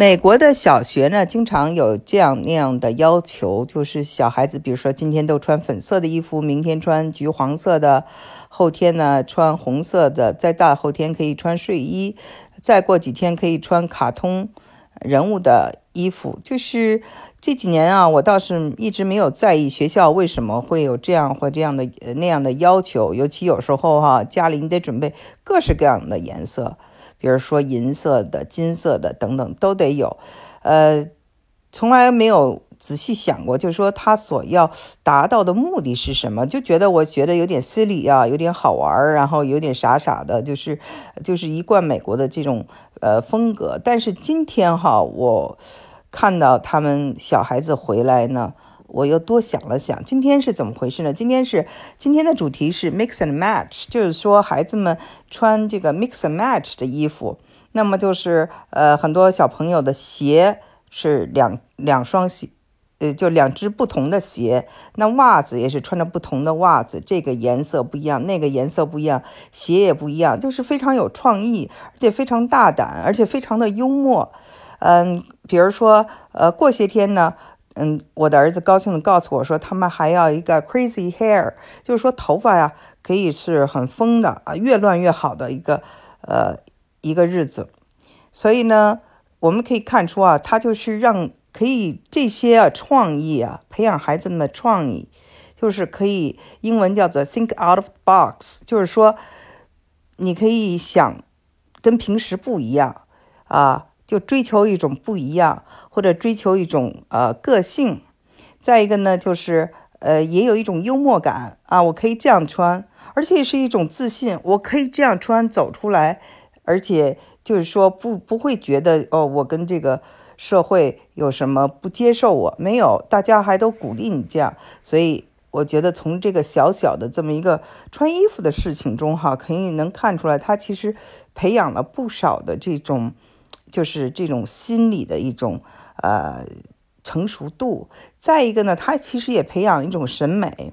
美国的小学呢，经常有这样那样的要求，就是小孩子，比如说今天都穿粉色的衣服，明天穿橘黄色的，后天呢穿红色的，再大后天可以穿睡衣，再过几天可以穿卡通人物的衣服。就是这几年啊，我倒是一直没有在意学校为什么会有这样或这样的那样的要求，尤其有时候哈，家里你得准备各式各样的颜色。比如说银色的、金色的等等都得有，呃，从来没有仔细想过，就是说他所要达到的目的是什么？就觉得我觉得有点 silly 啊，有点好玩，然后有点傻傻的，就是就是一贯美国的这种呃风格。但是今天哈，我看到他们小孩子回来呢。我又多想了想，今天是怎么回事呢？今天是今天的主题是 mix and match，就是说孩子们穿这个 mix and match 的衣服。那么就是呃，很多小朋友的鞋是两两双鞋，呃，就两只不同的鞋。那袜子也是穿着不同的袜子，这个颜色不一样，那个颜色不一样，鞋也不一样，就是非常有创意，而且非常大胆，而且非常的幽默。嗯，比如说呃，过些天呢。嗯，我的儿子高兴地告诉我说，他们还要一个 crazy hair，就是说头发呀可以是很疯的啊，越乱越好的一个呃一个日子。所以呢，我们可以看出啊，他就是让可以这些啊创意啊，培养孩子们的创意，就是可以英文叫做 think out of box，就是说你可以想跟平时不一样啊。就追求一种不一样，或者追求一种呃个性。再一个呢，就是呃也有一种幽默感啊，我可以这样穿，而且是一种自信，我可以这样穿走出来，而且就是说不不会觉得哦，我跟这个社会有什么不接受我，没有，大家还都鼓励你这样。所以我觉得从这个小小的这么一个穿衣服的事情中哈，可以能看出来，他其实培养了不少的这种。就是这种心理的一种呃成熟度，再一个呢，他其实也培养一种审美，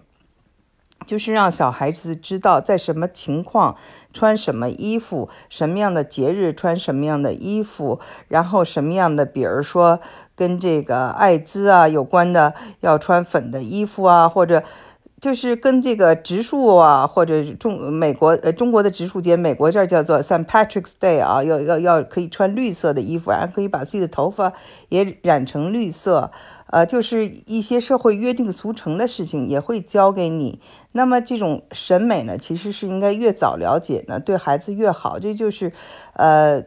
就是让小孩子知道在什么情况穿什么衣服，什么样的节日穿什么样的衣服，然后什么样的，比如说跟这个艾滋啊有关的要穿粉的衣服啊，或者。就是跟这个植树啊，或者中美国呃中国的植树节，美国这儿叫做 St. Patrick's Day 啊，要要要可以穿绿色的衣服，还可以把自己的头发也染成绿色，呃，就是一些社会约定俗成的事情也会教给你。那么这种审美呢，其实是应该越早了解呢，对孩子越好。这就是，呃，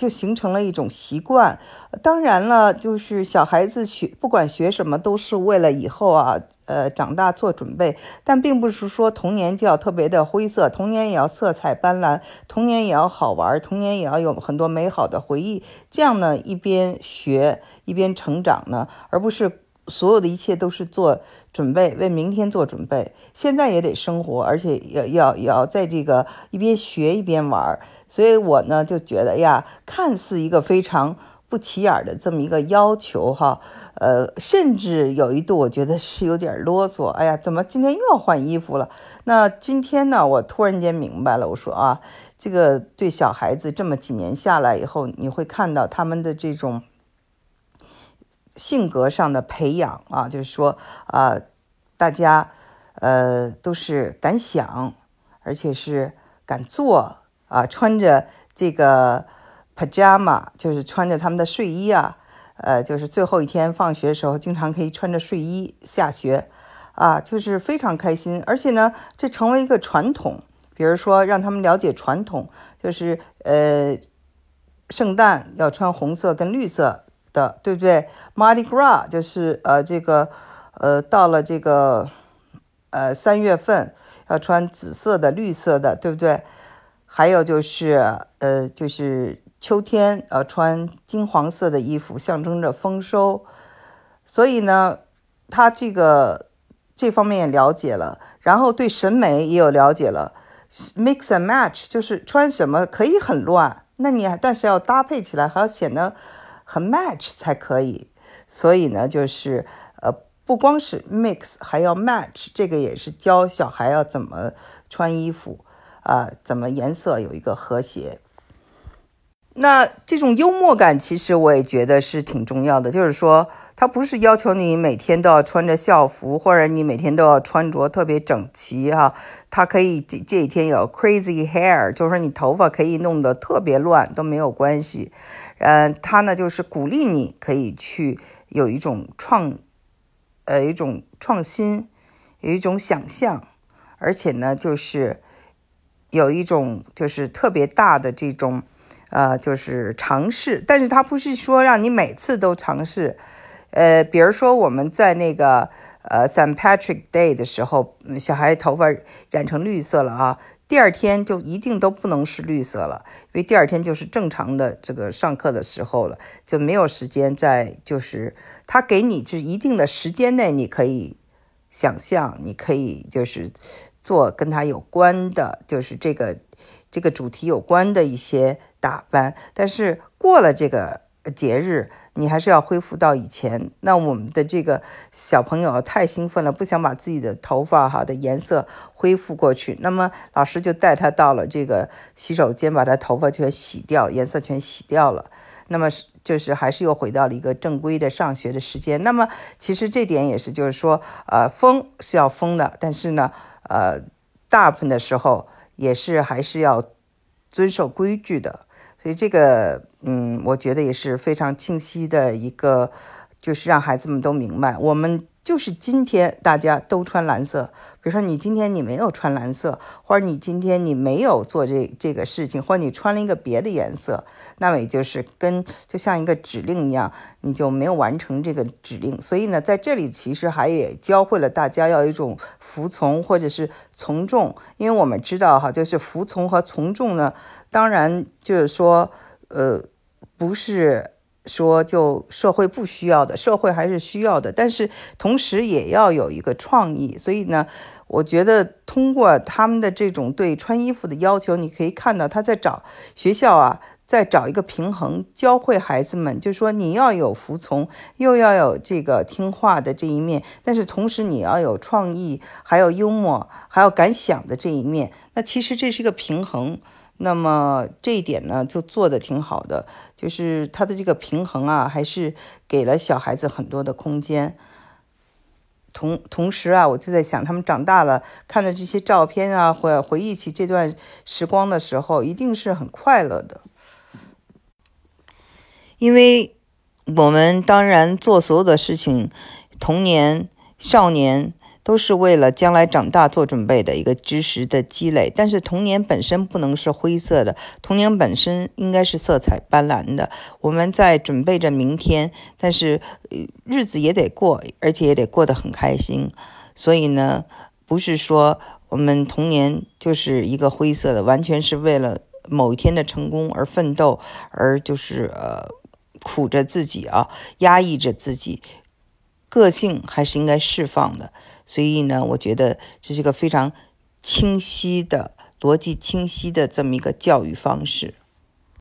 就形成了一种习惯。当然了，就是小孩子学不管学什么，都是为了以后啊。呃，长大做准备，但并不是说童年就要特别的灰色，童年也要色彩斑斓，童年也要好玩，童年也要有很多美好的回忆。这样呢，一边学一边成长呢，而不是所有的一切都是做准备，为明天做准备。现在也得生活，而且要要要在这个一边学一边玩。所以我呢就觉得呀，看似一个非常。不起眼的这么一个要求哈，呃，甚至有一度我觉得是有点啰嗦。哎呀，怎么今天又要换衣服了？那今天呢，我突然间明白了，我说啊，这个对小孩子这么几年下来以后，你会看到他们的这种性格上的培养啊，就是说啊，大家呃都是敢想，而且是敢做啊，穿着这个。pajama 就是穿着他们的睡衣啊，呃，就是最后一天放学的时候，经常可以穿着睡衣下学，啊，就是非常开心。而且呢，这成为一个传统，比如说让他们了解传统，就是呃，圣诞要穿红色跟绿色的，对不对？Mardi Gras 就是呃这个呃到了这个呃三月份要穿紫色的、绿色的，对不对？还有就是呃就是。秋天，呃，穿金黄色的衣服，象征着丰收。所以呢，他这个这方面也了解了，然后对审美也有了解了。Mix and match 就是穿什么可以很乱，那你但是要搭配起来，还要显得很 match 才可以。所以呢，就是呃，不光是 mix，还要 match，这个也是教小孩要怎么穿衣服啊，怎么颜色有一个和谐。那这种幽默感，其实我也觉得是挺重要的。就是说，他不是要求你每天都要穿着校服，或者你每天都要穿着特别整齐哈。他可以这这几天有 crazy hair，就是说你头发可以弄得特别乱都没有关系。嗯，他呢就是鼓励你可以去有一种创，呃，一种创新，有一种想象，而且呢就是有一种就是特别大的这种。呃，就是尝试，但是他不是说让你每次都尝试。呃，比如说我们在那个呃 St. Patrick Day 的时候，小孩头发染成绿色了啊，第二天就一定都不能是绿色了，因为第二天就是正常的这个上课的时候了，就没有时间再就是他给你这一定的时间内，你可以想象，你可以就是做跟他有关的，就是这个。这个主题有关的一些打扮，但是过了这个节日，你还是要恢复到以前。那我们的这个小朋友太兴奋了，不想把自己的头发哈的颜色恢复过去，那么老师就带他到了这个洗手间，把他头发全洗掉，颜色全洗掉了。那么是就是还是又回到了一个正规的上学的时间。那么其实这点也是，就是说，呃，疯是要疯的，但是呢，呃，大部分的时候。也是还是要遵守规矩的，所以这个，嗯，我觉得也是非常清晰的一个，就是让孩子们都明白，我们。就是今天大家都穿蓝色，比如说你今天你没有穿蓝色，或者你今天你没有做这这个事情，或者你穿了一个别的颜色，那么也就是跟就像一个指令一样，你就没有完成这个指令。所以呢，在这里其实还也教会了大家要一种服从或者是从众，因为我们知道哈，就是服从和从众呢，当然就是说，呃，不是。说就社会不需要的，社会还是需要的，但是同时也要有一个创意。所以呢，我觉得通过他们的这种对穿衣服的要求，你可以看到他在找学校啊，在找一个平衡，教会孩子们，就是说你要有服从，又要有这个听话的这一面，但是同时你要有创意，还有幽默，还有敢想的这一面。那其实这是一个平衡。那么这一点呢，就做的挺好的，就是他的这个平衡啊，还是给了小孩子很多的空间。同同时啊，我就在想，他们长大了，看着这些照片啊，回回忆起这段时光的时候，一定是很快乐的。因为我们当然做所有的事情，童年、少年。都是为了将来长大做准备的一个知识的积累，但是童年本身不能是灰色的，童年本身应该是色彩斑斓的。我们在准备着明天，但是日子也得过，而且也得过得很开心。所以呢，不是说我们童年就是一个灰色的，完全是为了某一天的成功而奋斗，而就是呃苦着自己啊，压抑着自己，个性还是应该释放的。所以呢，我觉得这是个非常清晰的逻辑清晰的这么一个教育方式。